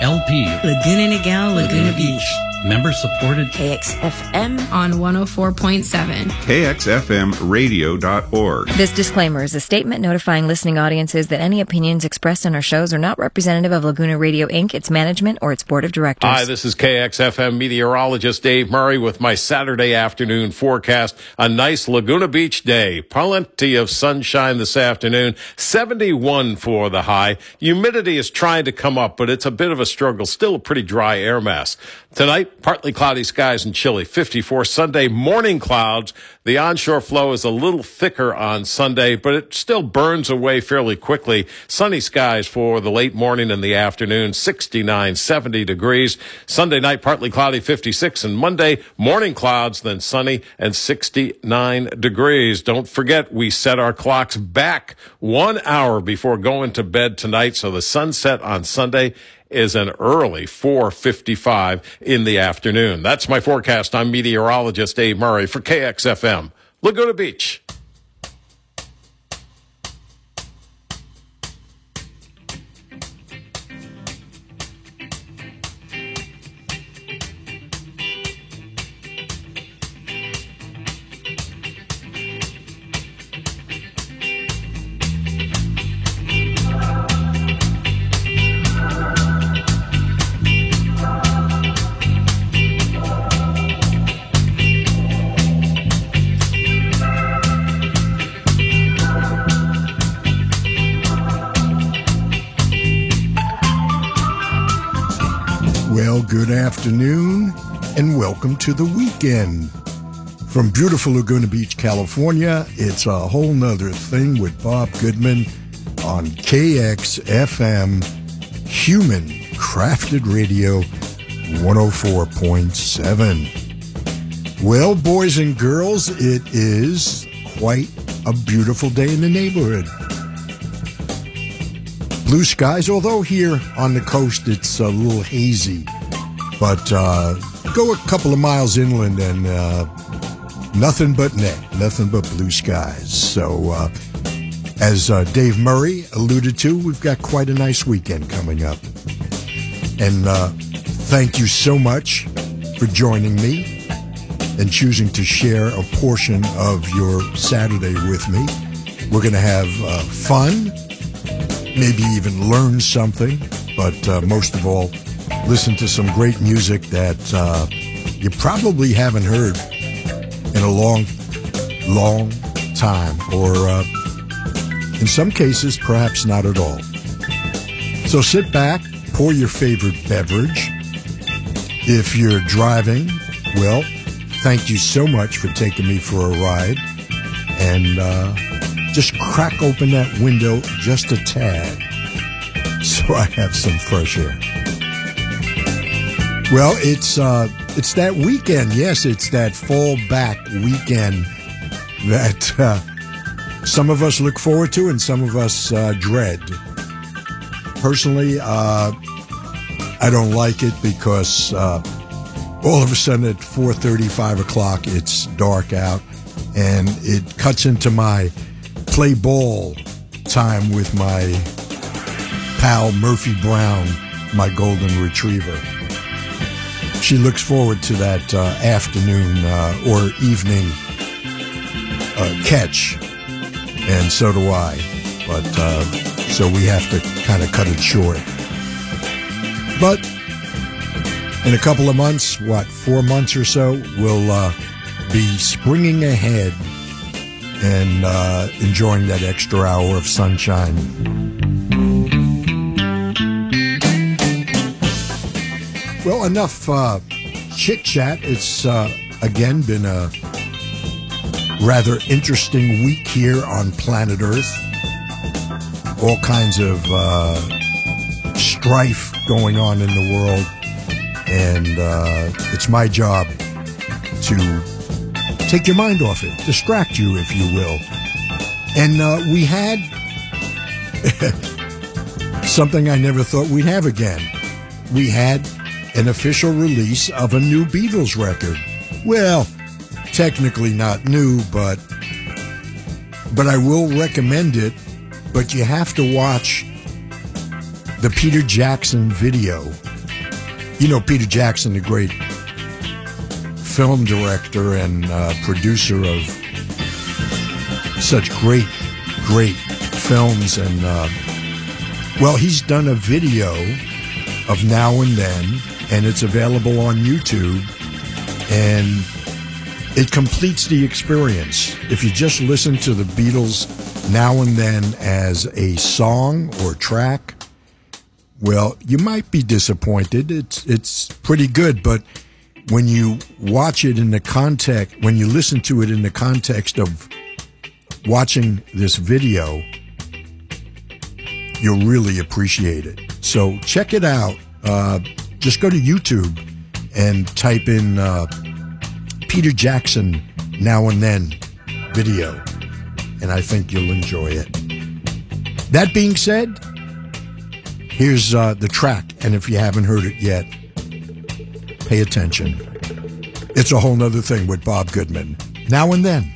LP. Laguna Niguel, Laguna Beach. Member supported. KXFM on 104.7. KXFMradio.org. This disclaimer is a statement notifying listening audiences that any opinions expressed on our shows are not representative of Laguna Radio Inc., its management, or its board of directors. Hi, this is KXFM meteorologist Dave Murray with my Saturday afternoon forecast. A nice Laguna Beach day. Plenty of sunshine this afternoon. 71 for the high. Humidity is trying to come up, but it's a bit of a struggle. Still a pretty dry air mass. Tonight, partly cloudy skies and chilly. 54 Sunday morning clouds. The onshore flow is a little thicker on Sunday, but it still burns away fairly quickly. Sunny skies for the late morning and the afternoon. 69, 70 degrees. Sunday night, partly cloudy, 56. And Monday, morning clouds, then sunny and 69 degrees. Don't forget, we set our clocks back one hour before going to bed tonight. So the sunset on Sunday is an early 4:55 in the afternoon. That's my forecast. I'm meteorologist Dave Murray for KXFM, Laguna Beach. Welcome to the weekend. From beautiful Laguna Beach, California, it's a whole nother thing with Bob Goodman on KXFM Human Crafted Radio 104.7. Well, boys and girls, it is quite a beautiful day in the neighborhood blue skies, although here on the coast it's a little hazy. But uh, go a couple of miles inland and uh, nothing but net, nothing but blue skies. So, uh, as uh, Dave Murray alluded to, we've got quite a nice weekend coming up. And uh, thank you so much for joining me and choosing to share a portion of your Saturday with me. We're going to have uh, fun maybe even learn something, but uh, most of all, listen to some great music that uh, you probably haven't heard in a long, long time, or uh, in some cases, perhaps not at all. So sit back, pour your favorite beverage. If you're driving, well, thank you so much for taking me for a ride. And, uh, just crack open that window just a tad so I have some fresh air. Well, it's uh, it's that weekend. Yes, it's that fall back weekend that uh, some of us look forward to and some of us uh, dread. Personally, uh, I don't like it because uh, all of a sudden at 4:30, 5 o'clock, it's dark out, and it cuts into my play ball time with my pal Murphy Brown, my golden retriever. She looks forward to that uh, afternoon uh, or evening uh, catch, and so do I. But uh, so we have to kind of cut it short. But in a couple of months, what, four months or so, we'll uh, be springing ahead and uh, enjoying that extra hour of sunshine. Well, enough uh, chit chat. It's uh, again been a rather interesting week here on planet Earth. All kinds of uh, strife going on in the world, and uh, it's my job to take your mind off it, distract you, if you will. And uh, we had something I never thought we'd have again. We had an official release of a new Beatles record. Well, technically not new, but but I will recommend it. But you have to watch the Peter Jackson video. You know Peter Jackson, the great film director and uh, producer of such great, great films. And, uh, well, he's done a video of Now and Then, and it's available on YouTube. And it completes the experience. If you just listen to the Beatles now and then as a song or track, well, you might be disappointed. It's it's pretty good, but when you watch it in the context, when you listen to it in the context of watching this video, you'll really appreciate it. So check it out. Uh, just go to YouTube and type in uh, Peter Jackson now and then video, and I think you'll enjoy it. That being said, here's uh, the track, and if you haven't heard it yet, pay attention. It's a whole nother thing with Bob Goodman. Now and then.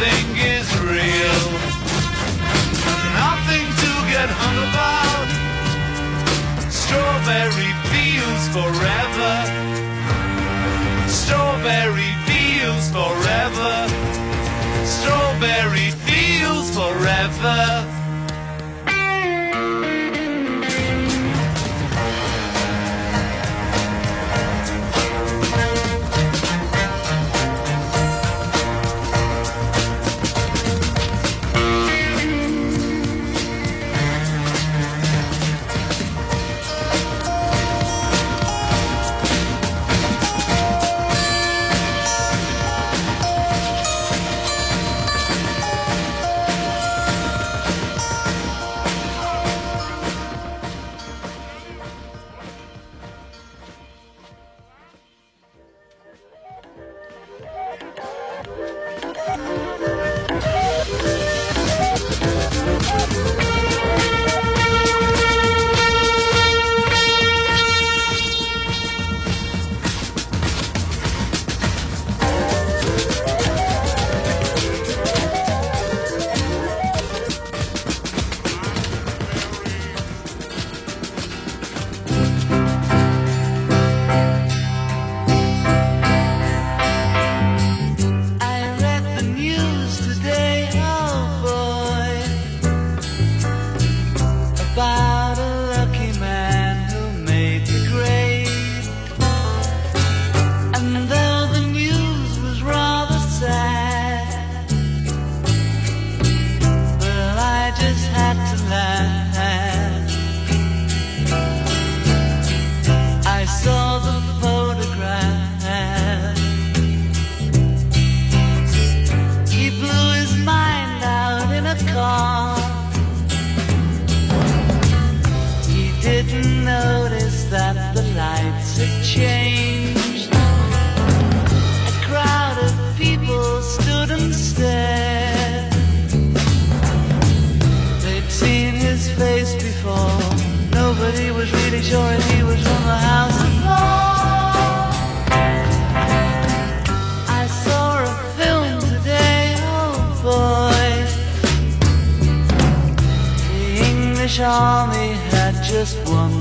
Nothing is real, nothing to get hung about. Strawberry fields forever. Strawberry fields forever. Strawberry fields forever.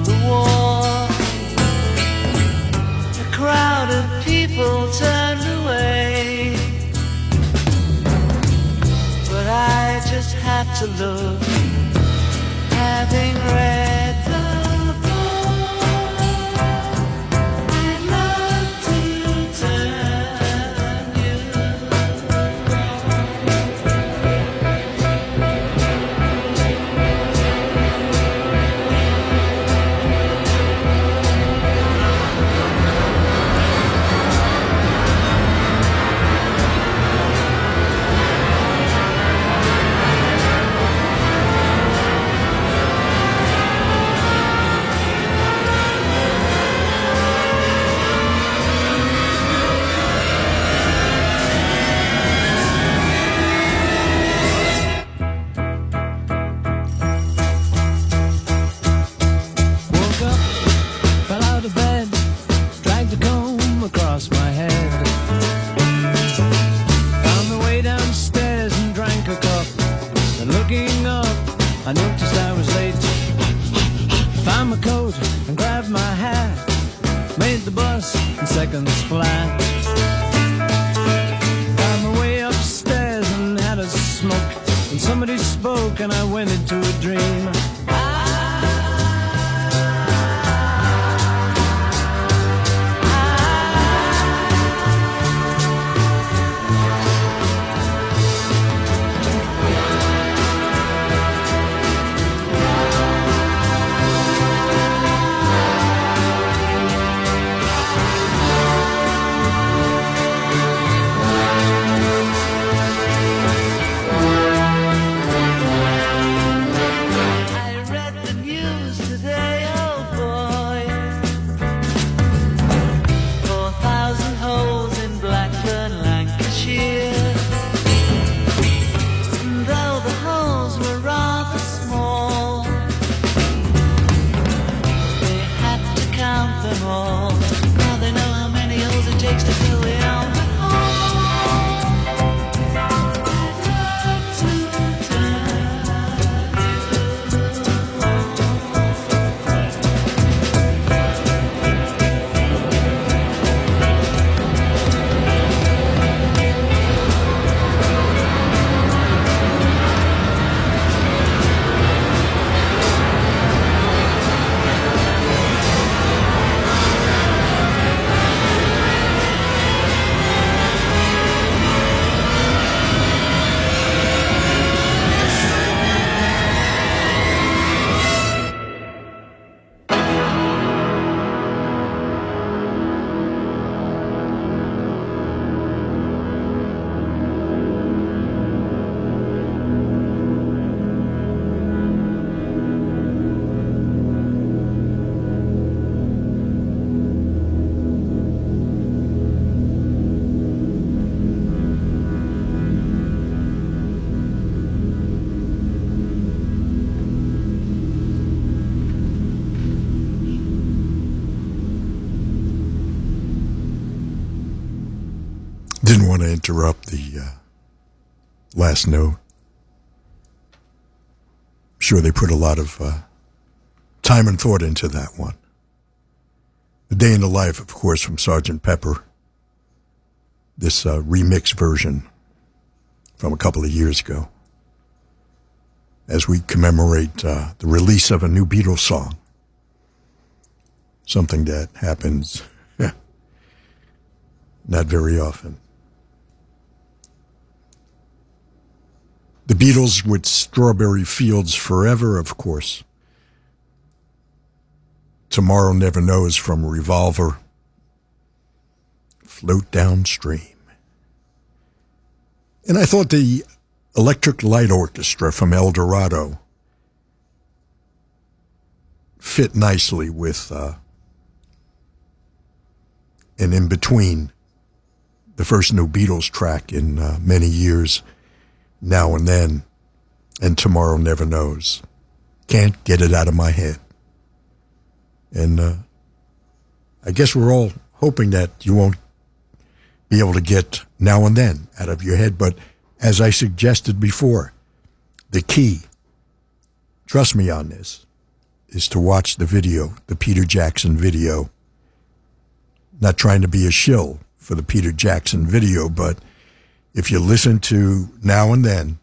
the war. A crowd of people turned away, but I just have to look, having read. last note. Sure, they put a lot of uh, time and thought into that one. The Day in the Life, of course, from Sergeant Pepper. This uh, remix version from a couple of years ago. As we commemorate uh, the release of a new Beatles song, something that happens not very often. The Beatles with Strawberry Fields Forever, of course. Tomorrow Never Knows from Revolver. Float Downstream. And I thought the Electric Light Orchestra from Eldorado fit nicely with uh, an in between the first new Beatles track in uh, many years, now and then, and Tomorrow Never Knows. Can't get it out of my head. And uh, I guess we're all hoping that you won't be able to get now and then out of your head. But as I suggested before, the key, trust me on this, is to watch the video, the Peter Jackson video. Not trying to be a shill for the Peter Jackson video, but if you listen to now and then,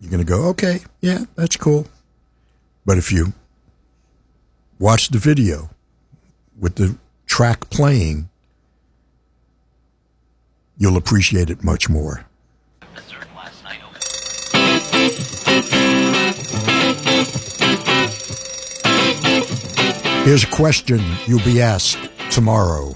you're going to go, okay, yeah, that's cool. But if you watch the video with the track playing, you'll appreciate it much more. Here's a question you'll be asked tomorrow.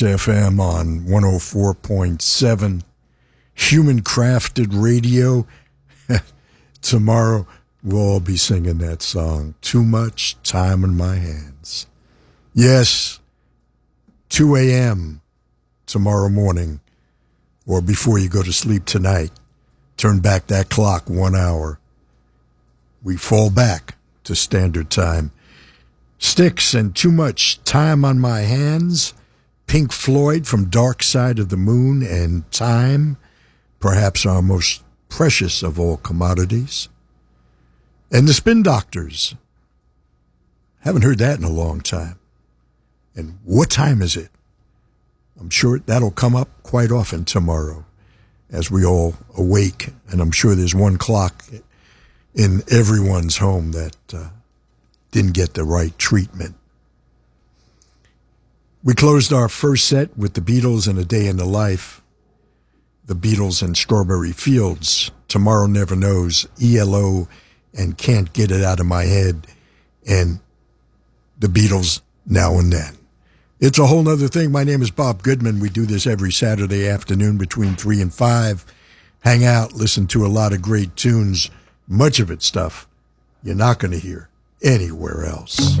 KXFM on 104.7, human crafted radio. Tomorrow we'll all be singing that song, Too Much Time in My Hands. Yes, 2 a.m. tomorrow morning, or before you go to sleep tonight. Turn back that clock one hour. We fall back to standard time. Styx and Too Much Time on My Hands. Pink Floyd from Dark Side of the Moon and Time, perhaps our most precious of all commodities. And the Spin Doctors. Haven't heard that in a long time. And what time is it? I'm sure that'll come up quite often tomorrow as we all awake. And I'm sure there's one clock in everyone's home that uh, didn't get the right treatment. We closed our first set with the Beatles and A Day in the Life. The Beatles and Strawberry Fields. Tomorrow Never Knows. ELO and Can't Get It Out of My Head. And the Beatles now and then. It's a whole nother thing. My name is Bob Goodman. We do this every Saturday afternoon between 3 and 5. Hang out, listen to a lot of great tunes. Much of it stuff you're not going to hear anywhere else.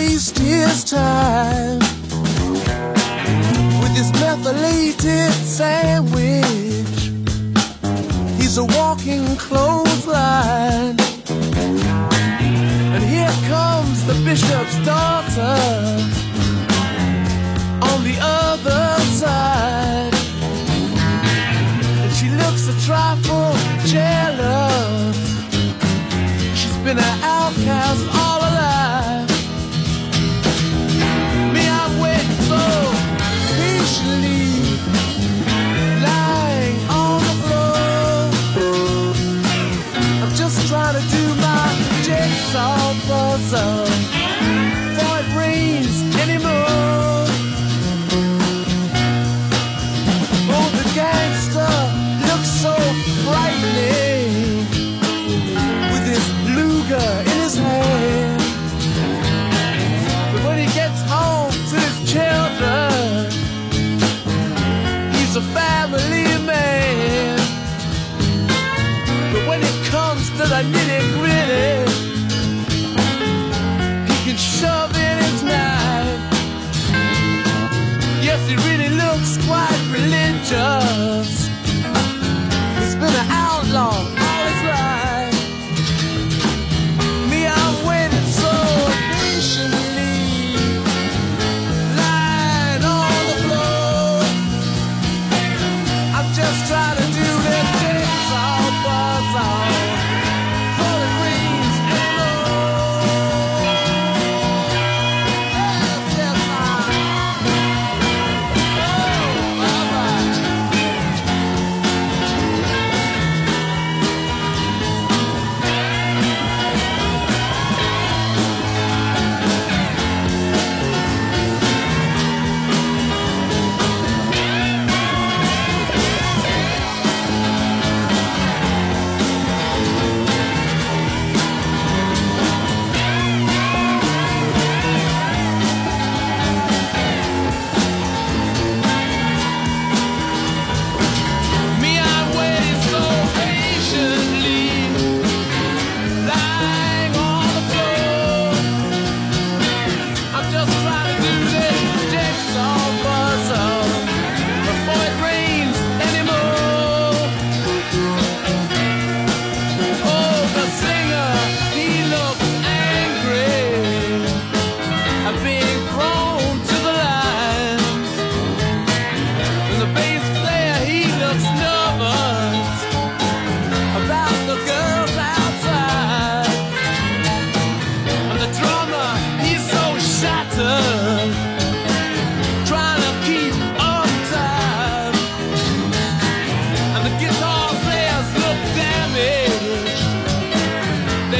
waste his time with his methylated sandwich. He's a walking clothesline. And here comes the bishop's daughter on the other side. And she looks a trifle jealous. She's been an outcast.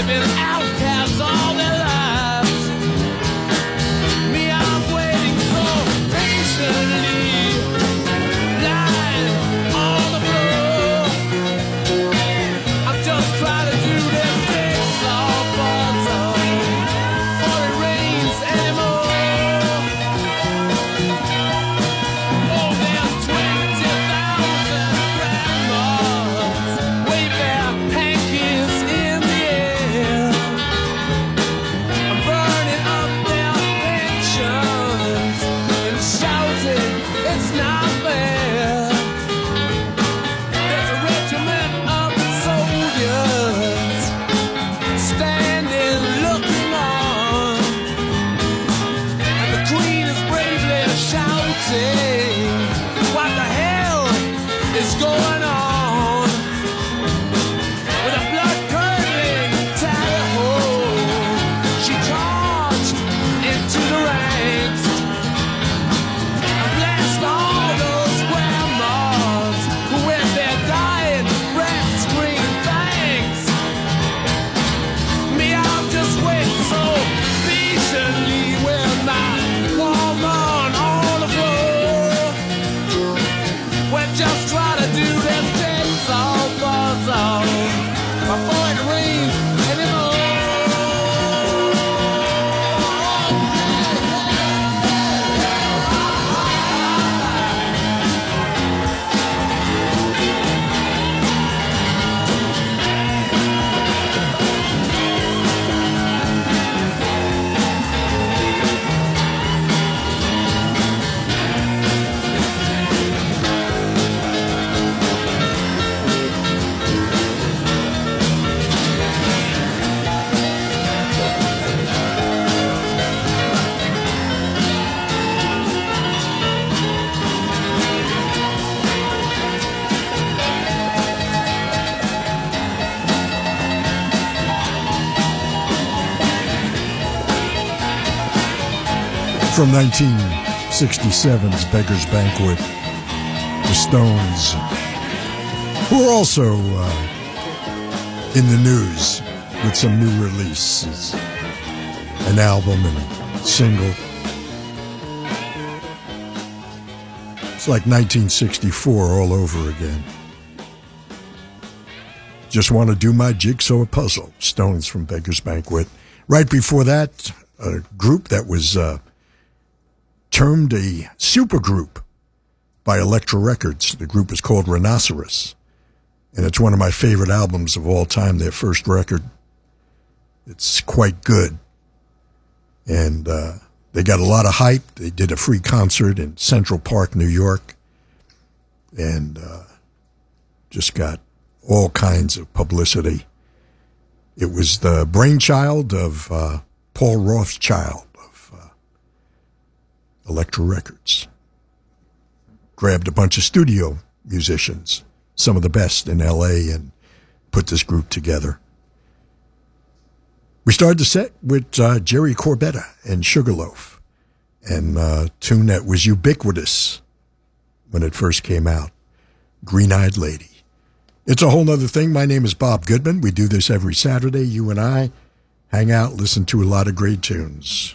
living out. From 1967's Beggar's Banquet, the Stones, who are also uh, in the news with some new releases, an album and a single. It's like 1964 all over again. Just want to do my jigsaw puzzle. Stones from Beggar's Banquet. Right before that, a group that was uh, termed a supergroup by Elektra Records. The group is called Rhinoceros. And it's one of my favorite albums of all time, their first record. It's quite good. And uh, they got a lot of hype. They did a free concert in Central Park, New York. And uh, just got all kinds of publicity. It was the brainchild of uh, Paul uh, Elektra Records. Grabbed a bunch of studio musicians, some of the best in LA, and put this group together. We started the set with uh, Jerry Corbetta and Sugarloaf, and a tune that was ubiquitous when it first came out Green Eyed Lady. It's a whole other thing. My name is Bob Goodman. We do this every Saturday. You and I hang out, listen to a lot of great tunes.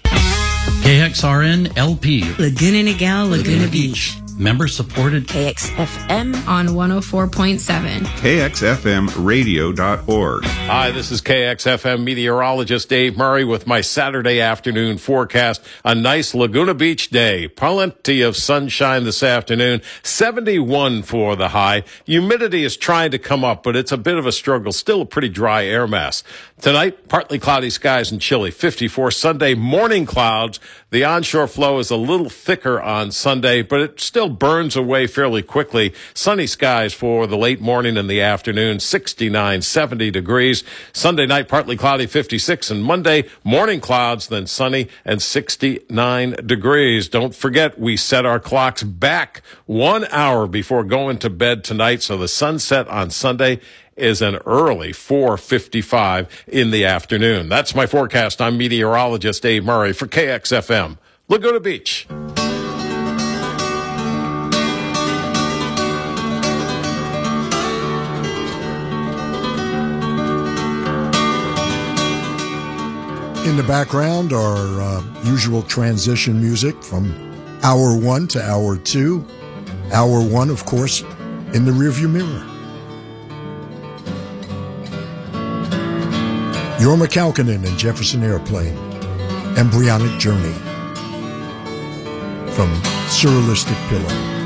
KXRN LP. Laguna Niguel, Laguna Beach. Member supported. KXFM on 104.7. KXFMradio.org. Hi, this is KXFM meteorologist Dave Murray with my Saturday afternoon forecast. A nice Laguna Beach day. Plenty of sunshine this afternoon. 71 for the high. Humidity is trying to come up, but it's a bit of a struggle. Still a pretty dry air mass. Tonight, partly cloudy skies and chilly. 54 Sunday morning clouds. The onshore flow is a little thicker on Sunday, but it still burns away fairly quickly. Sunny skies for the late morning and the afternoon. 69, 70 degrees. Sunday night, partly cloudy, 56. And Monday, morning clouds, then sunny and 69 degrees. Don't forget, we set our clocks back one hour before going to bed tonight. So the sunset on Sunday is an early 4:55 in the afternoon. That's my forecast. I'm meteorologist Dave Murray for KXFM, Laguna Beach. In the background, our uh, usual transition music from hour one to hour two. Hour one, of course, in the rearview mirror. Jorma Kaukonen and Jefferson Airplane, Embryonic Journey from Surrealistic Pillow.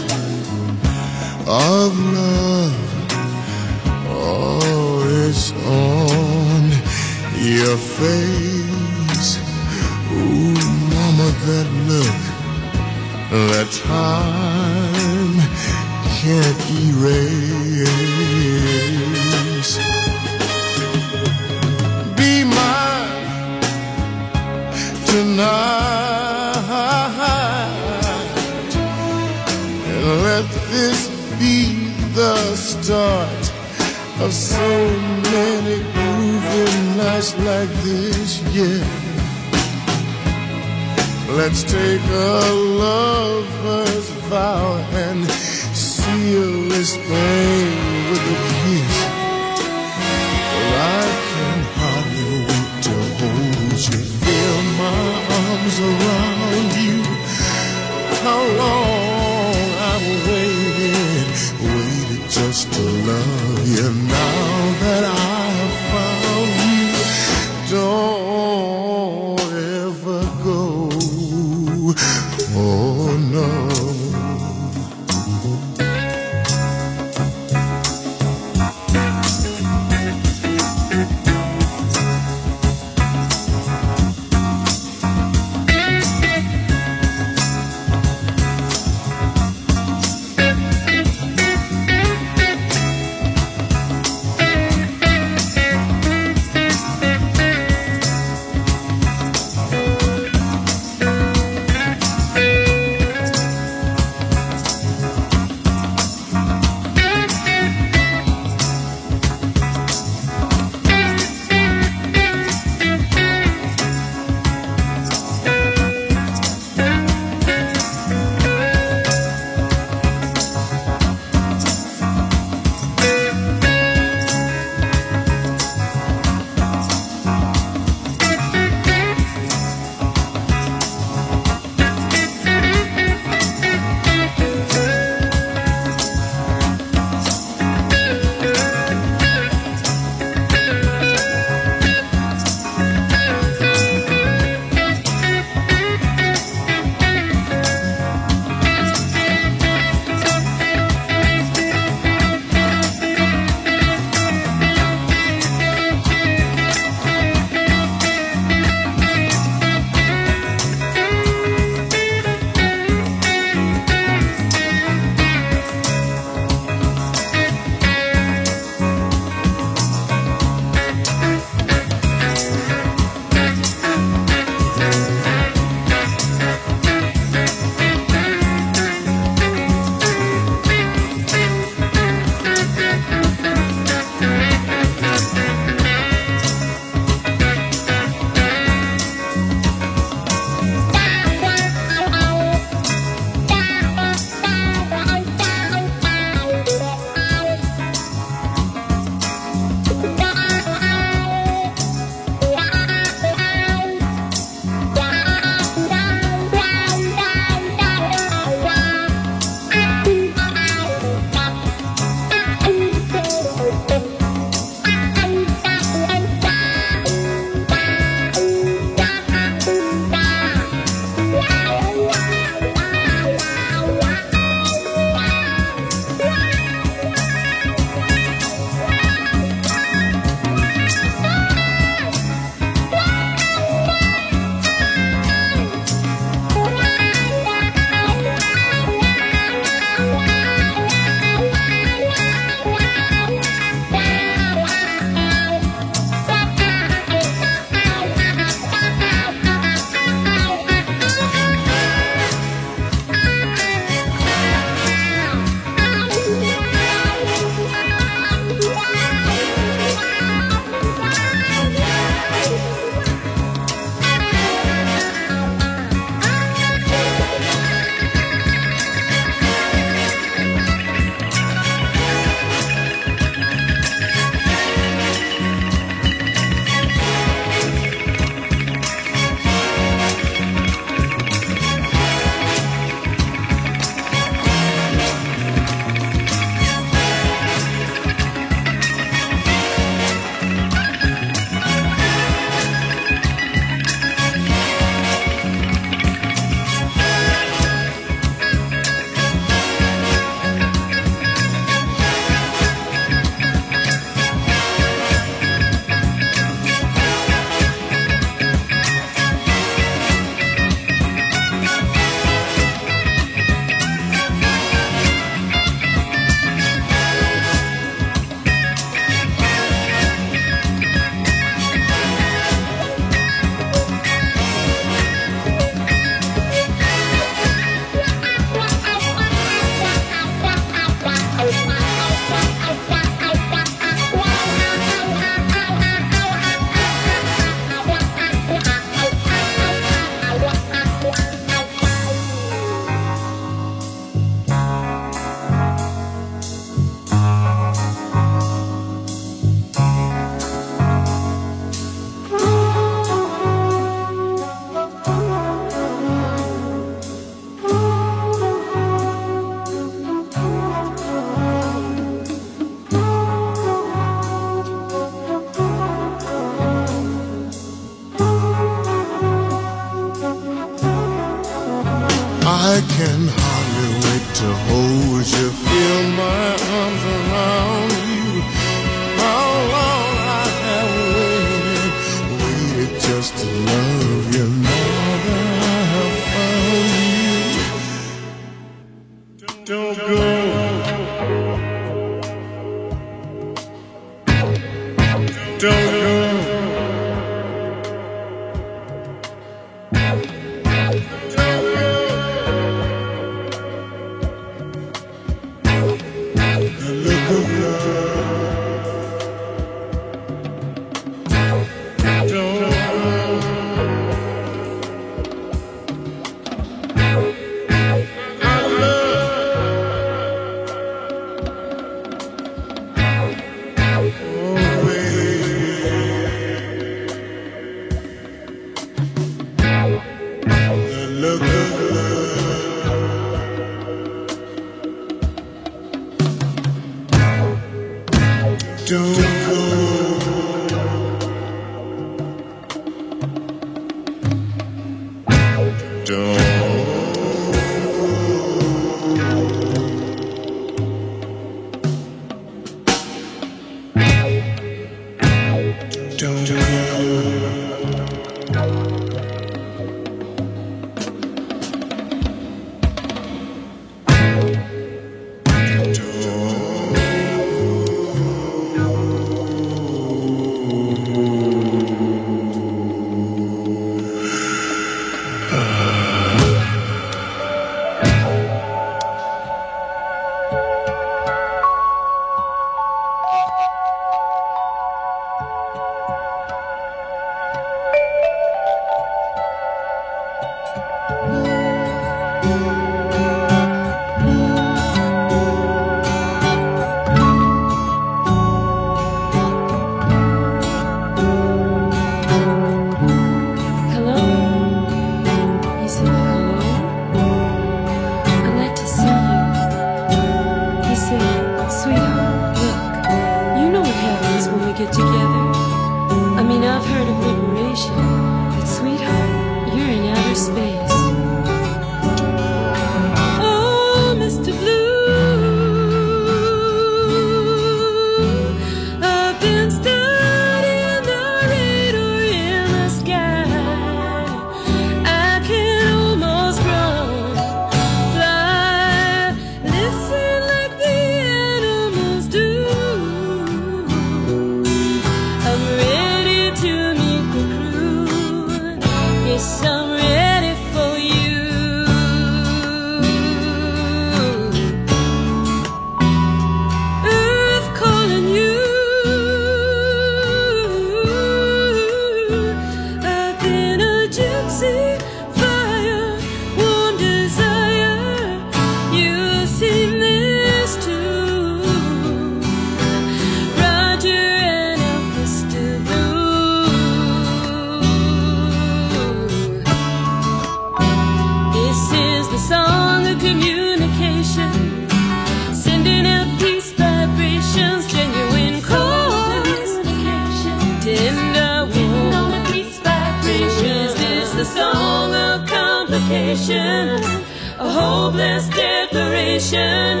A hopeless declaration.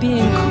变空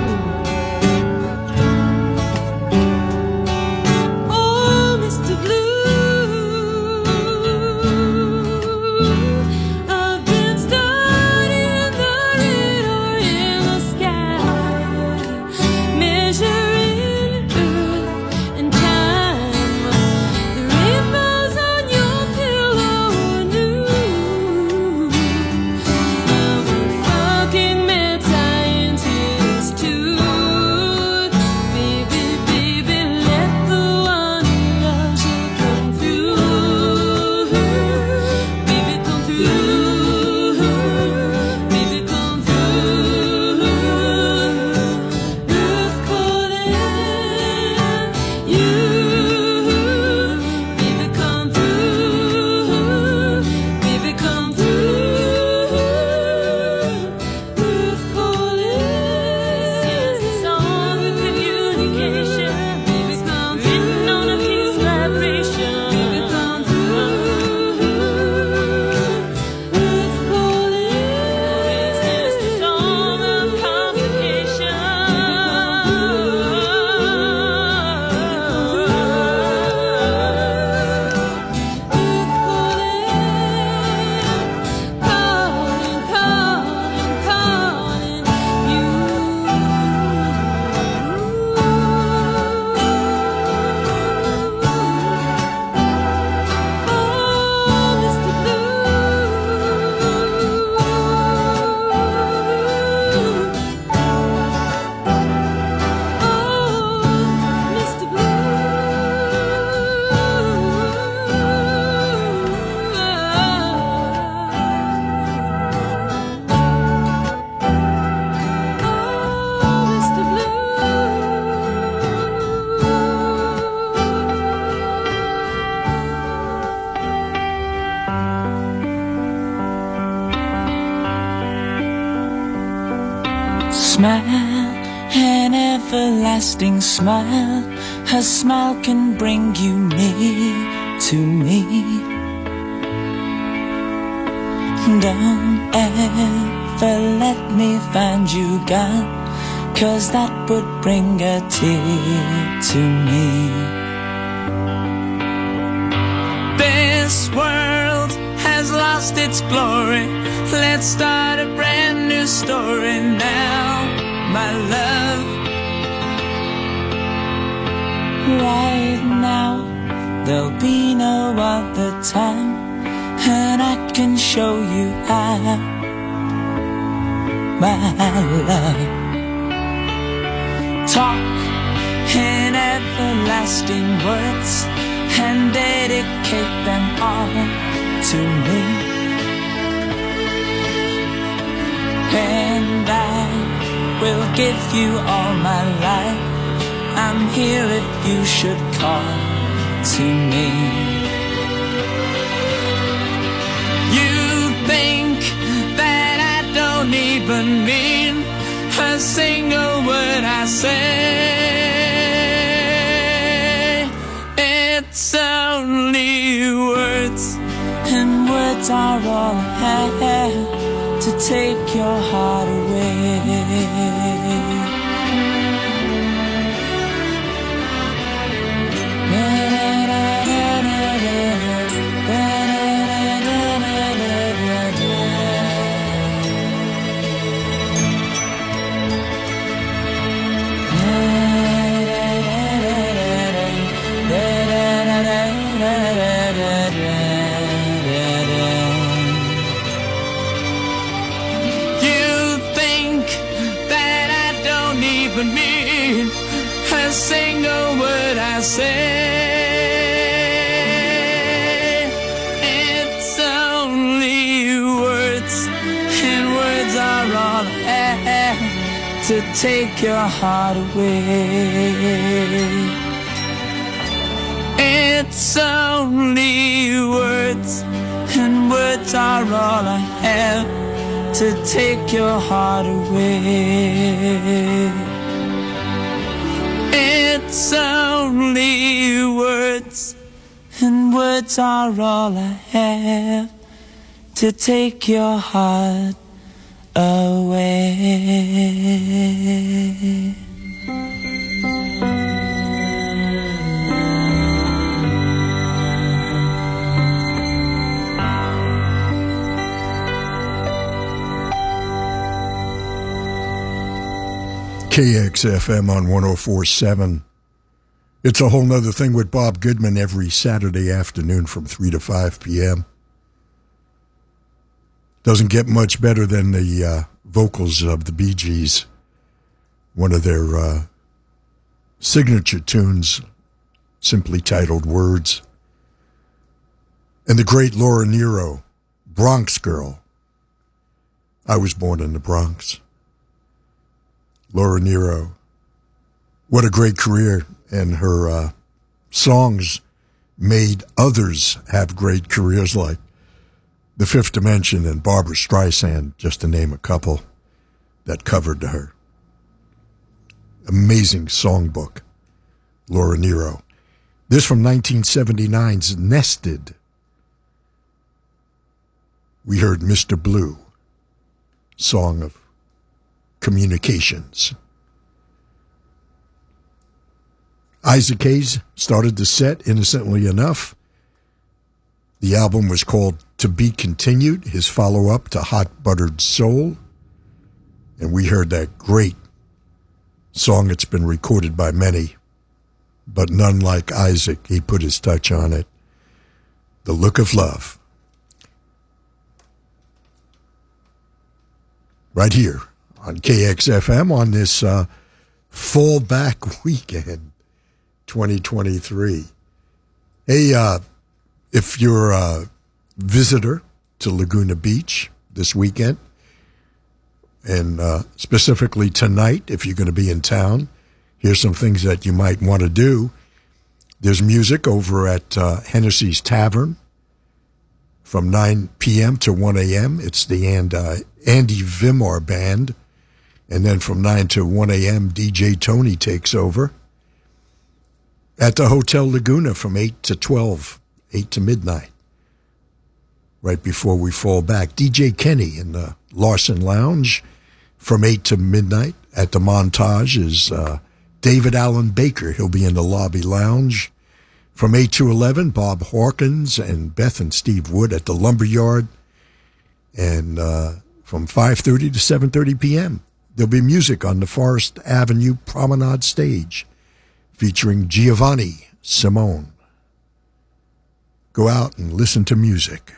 smile. Her smile can bring you near to me. Don't ever let me find you gone, cause that would bring a tear to me. This world has lost its glory. Let's start a brand new story now, my love. Right now, there'll be no other time, and I can show you how, my love. Talk in everlasting words and dedicate them all to me. And I will give you all my life. I'm here if you should call to me. You think that I don't even mean a single word I say. It's only words, and words are all I have to take your heart away. Single word I say. It's only words, and words are all I have to take your heart away. It's only words, and words are all I have to take your heart away. Only words, and words are all I have to take your heart away. KXFM on 1047. It's a whole nother thing with Bob Goodman every Saturday afternoon from 3 to 5 p.m. Doesn't get much better than the uh, vocals of the Bee Gees, one of their uh, signature tunes, simply titled Words. And the great Laura Nyro, Bronx Girl. I was born in the Bronx. Laura Nyro. What a great career, and her uh, songs made others have great careers like The Fifth Dimension and Barbara Streisand, just to name a couple that covered her. Amazing songbook, Laura Nyro. This from 1979's Nested. We heard Mr. Blue, Song of Communications. Isaac Hayes started the set innocently enough. The album was called To Be Continued, his follow up to Hot Buttered Soul. And we heard that great song. It's been recorded by many, but none like Isaac. He put his touch on it. The Look of Love. Right here on KXFM on this uh, fall back weekend 2023. Hey, uh, if you're a visitor to Laguna Beach this weekend, and uh, specifically tonight, if you're going to be in town, here's some things that you might want to do. There's music over at uh, Hennessy's Tavern from 9 p.m. to 1 a.m. It's the and, uh, Andy Vimar Band And then from 9 to 1 a.m., DJ Tony takes over at the Hotel Laguna from 8 to 12, 8 to midnight, right before we fall back. DJ Kenny in the Larson Lounge from 8 to midnight. At the Montage is uh, David Allen Baker. He'll be in the Lobby Lounge. From 8 to 11, Bob Hawkins and Beth and Steve Wood at the Lumberyard. And uh, from 5.30 to 7.30 p.m., there'll be music on the Forest Avenue Promenade Stage featuring Giovanni Simone. Go out and listen to music.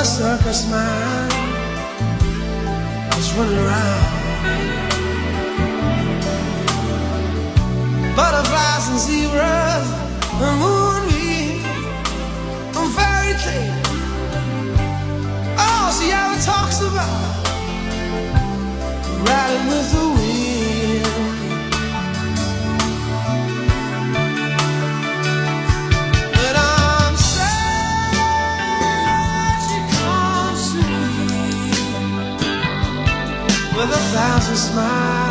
The circus man is running around. Butterflies and zebras, and moonbeams, and fairy tales. Oh, she ever talks about riding with the wind. With a thousand smiles.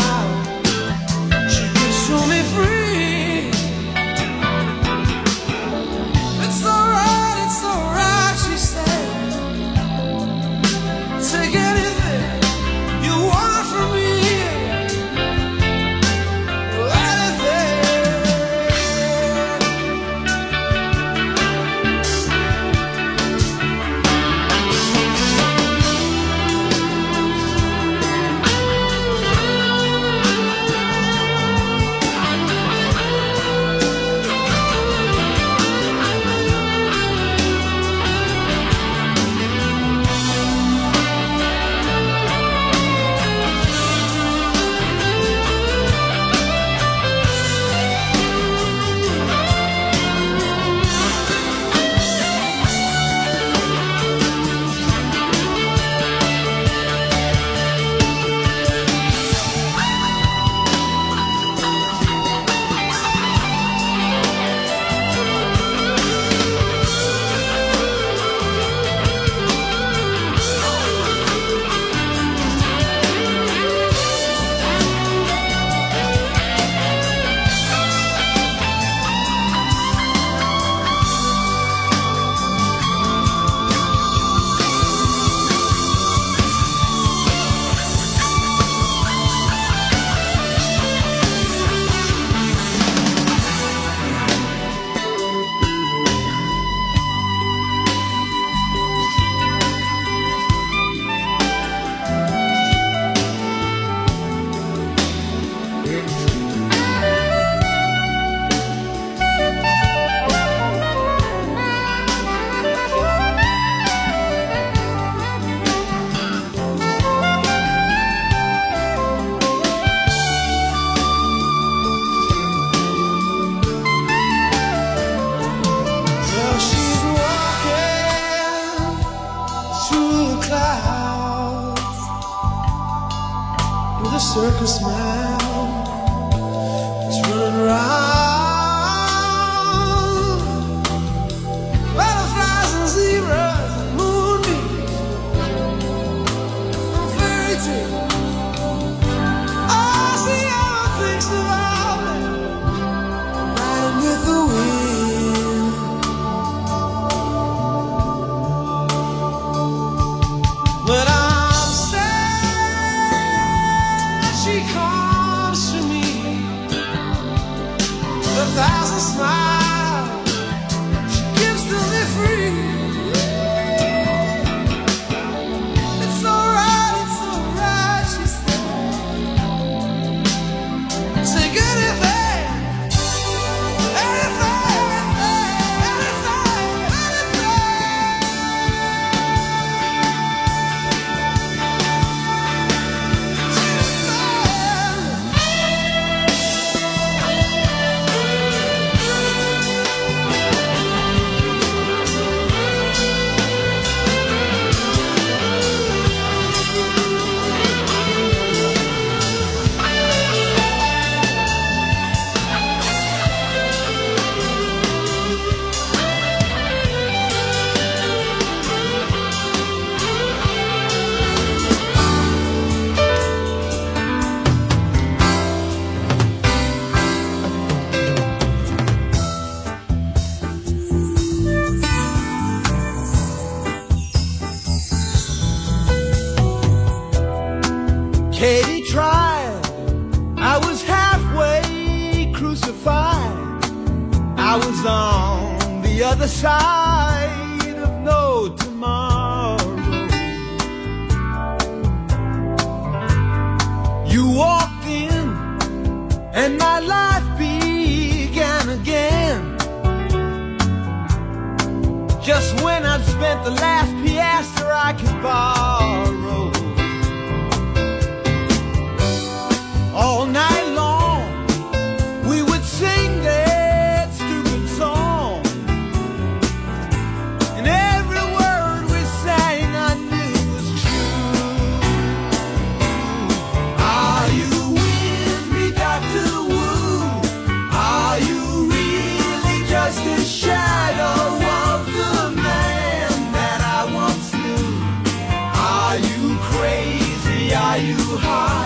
Are you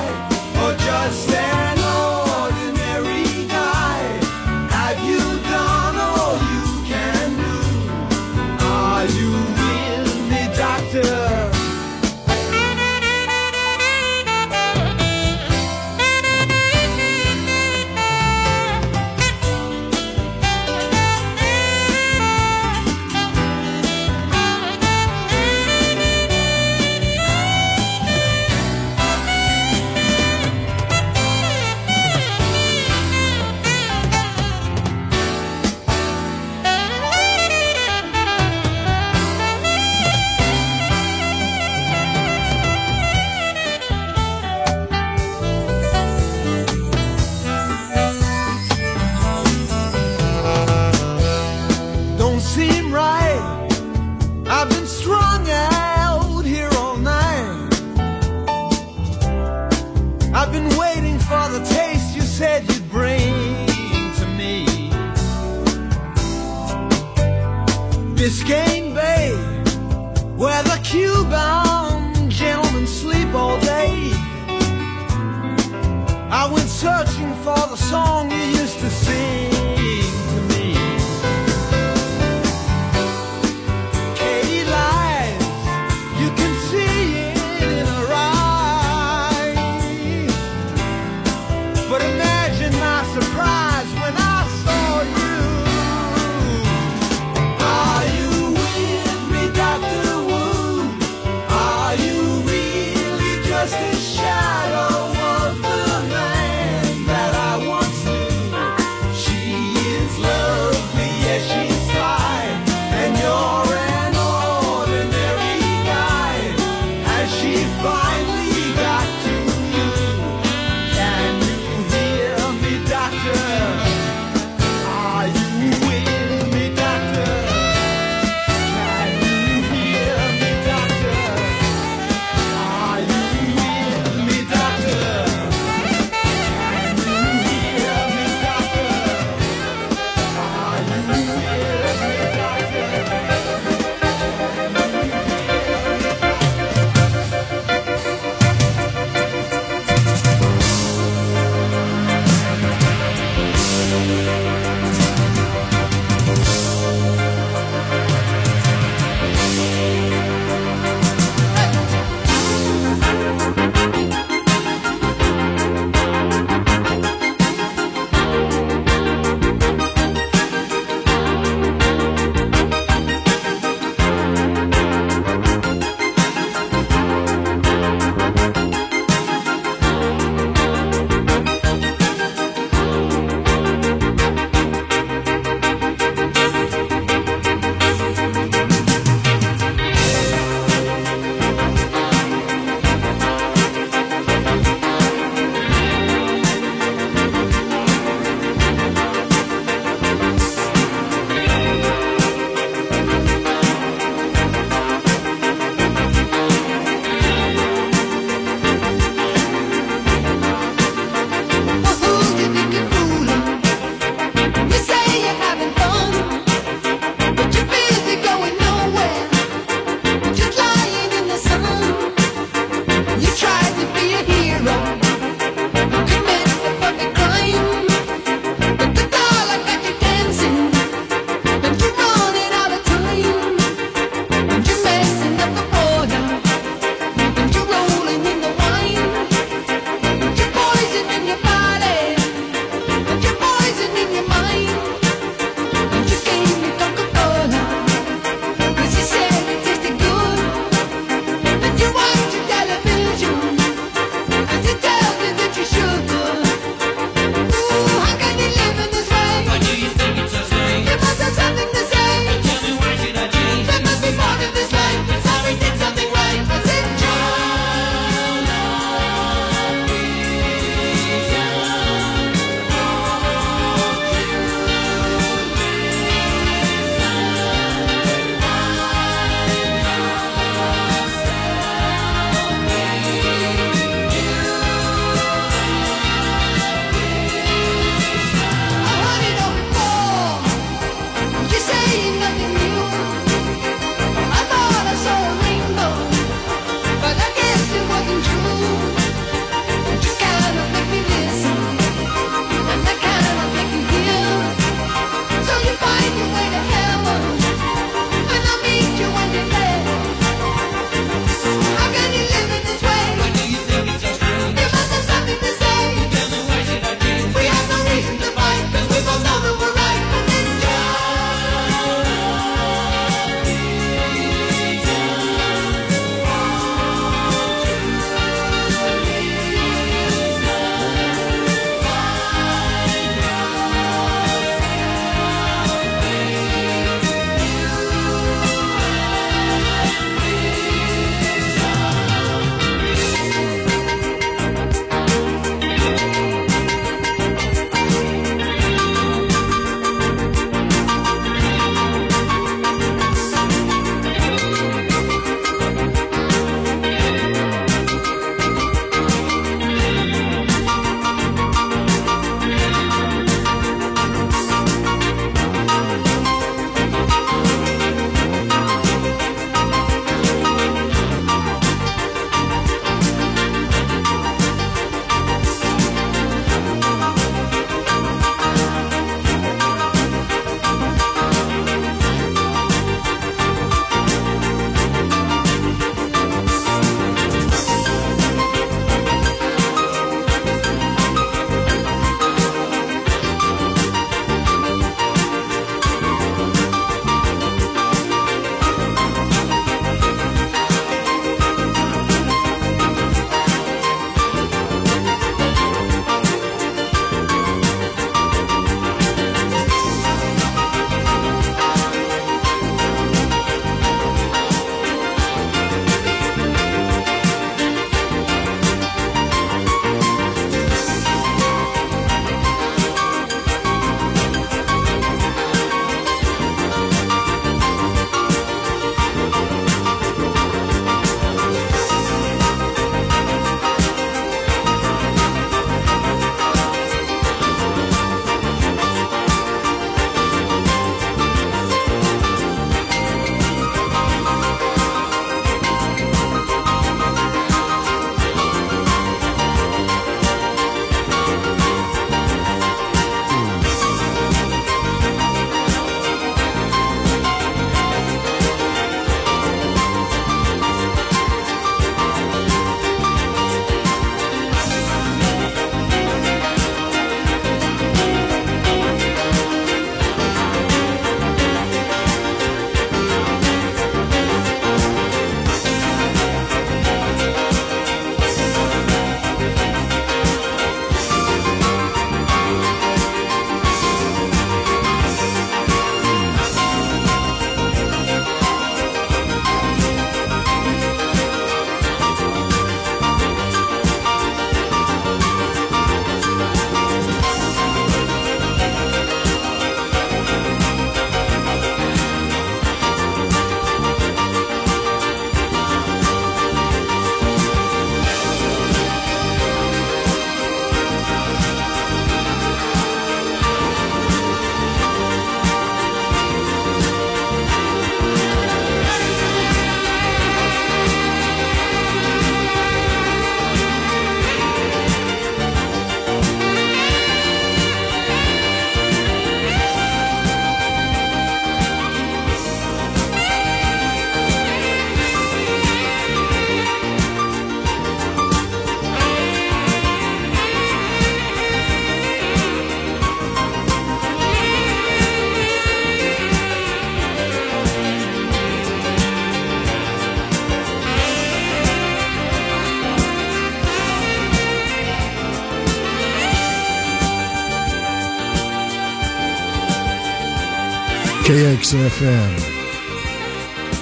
KXFM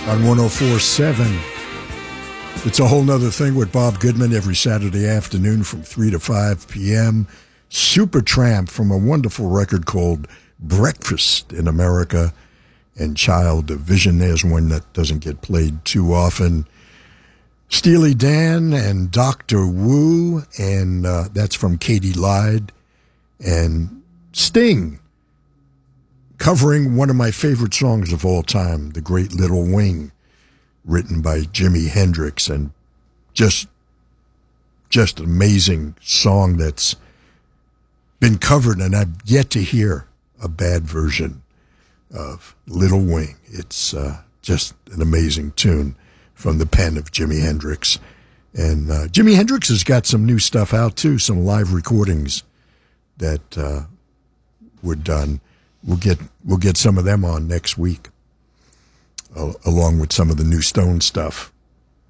on 1047. It's a whole nother thing with Bob Goodman every Saturday afternoon from 3 to 5 p.m. Supertramp from a wonderful record called Breakfast in America and Child of Vision. There's one that doesn't get played too often. Steely Dan and Dr. Wu, and uh, that's from Katy Lied. And Sting covering one of my favorite songs of all time, The Great Little Wing, written by Jimi Hendrix and just just an amazing song that's been covered and I've yet to hear a bad version of Little Wing. It's uh, just an amazing tune from the pen of Jimi Hendrix. And uh, Jimi Hendrix has got some new stuff out too, some live recordings that uh, were done. We'll get we'll get some of them on next week, uh, along with some of the new Stone stuff.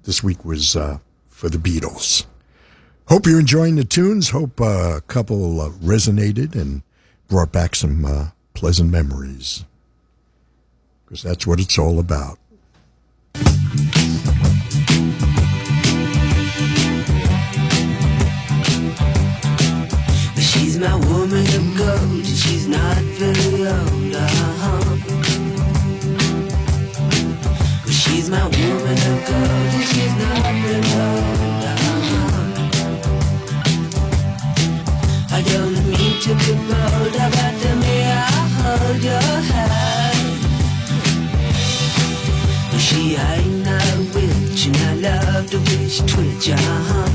This week was uh, for the Beatles. Hope you're enjoying the tunes. Hope uh, a couple uh, resonated and brought back some uh, pleasant memories. Because that's what it's all about. She's my woman of gold, she's not very my woman not. Uh-huh. I don't mean to be bold, but to me I hold your hand. She ain't not a witch, and I love the she twitch. Uh-huh.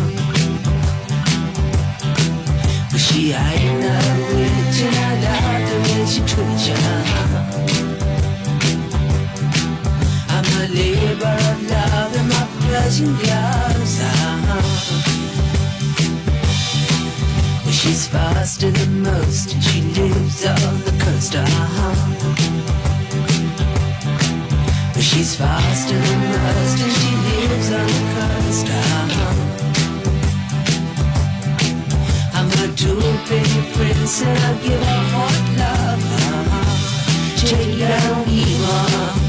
Pleasant gloves But she's faster than most and she lives on the coast But she's faster than most and she lives on the coast I'm a two-penny prince and I give her hot love. Uh-huh. Take down evil.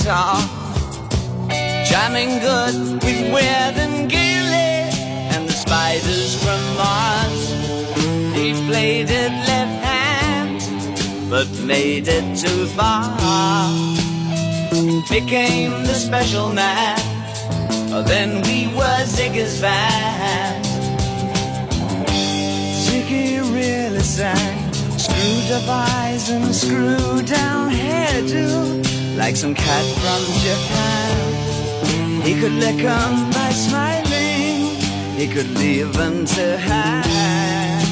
guitar, jamming good with Weird and Gilly and the spiders from Mars. They played it left hand, but made it too far. Became the special man. Oh, then we were Ziggy's band. Ziggy really sang, screwed up eyes and screwed down hairdo like some cat from Japan. He could lick on by smiling, he could leave them to hang.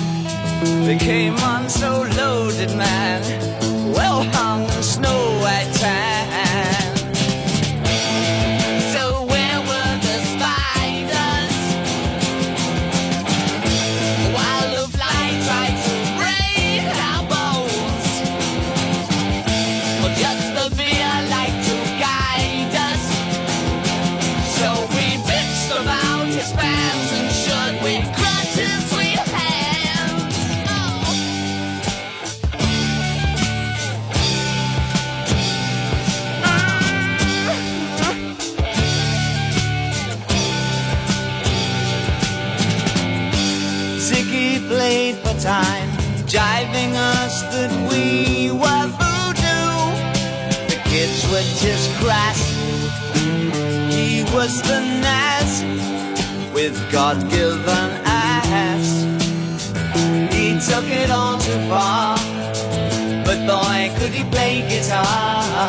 They came on so loaded, man, well hung with God-given ass. He took it all too far, but boy, could he play guitar.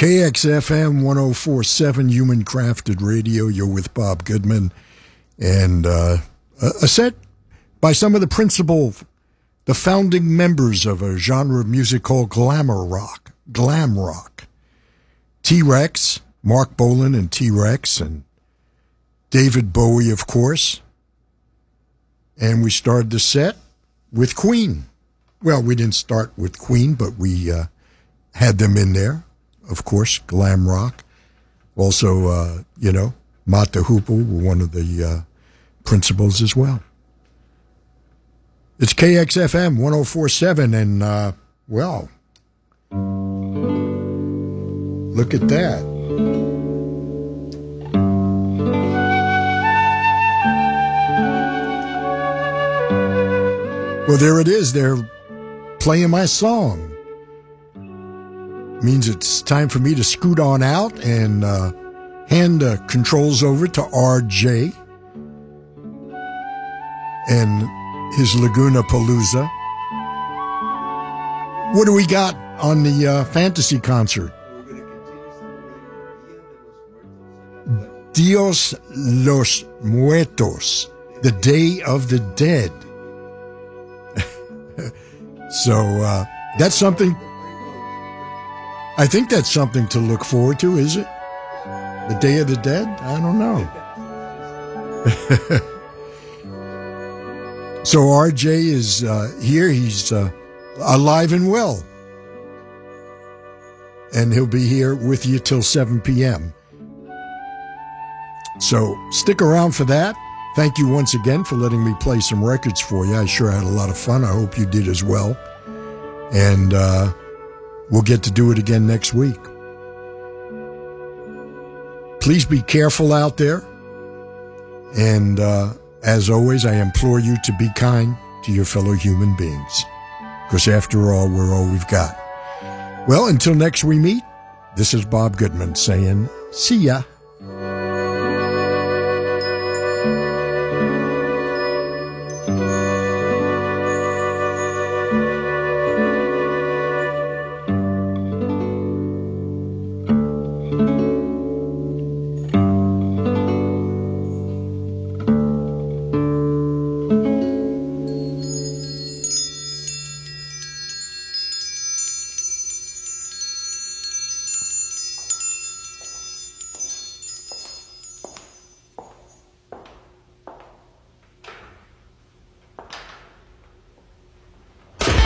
KXFM 1047 Human Crafted Radio. You're with Bob Goodman. And uh, a set by some of the principal, the founding members of a genre of music called glamour rock. Glam rock. T Rex, Marc Bolan and T Rex, and David Bowie, of course. And we started the set with Queen. Well, we didn't start with Queen, but we uh, had them in there, of course, glam rock. Also, uh, you know, Mott the Hoople were one of the uh, principals as well. It's KXFM 1047, and, uh, well, look at that. Well, there it is. They're playing my song means it's time for me to scoot on out and uh, hand the controls over to RJ and his Laguna Palooza. What do we got on the uh, fantasy concert? Dios los Muertos, the Day of the Dead. so uh, that's something I think that's something to look forward to, is it? The Day of the Dead? I don't know. so RJ is uh, here. He's uh, alive and well. And he'll be here with you till 7 p.m. So stick around for that. Thank you once again for letting me play some records for you. I sure had a lot of fun. I hope you did as well. And, uh, We'll get to do it again next week. Please be careful out there. And uh, as always, I implore you to be kind to your fellow human beings. Because after all, we're all we've got. Well, until next we meet, this is Bob Goodman saying, see ya.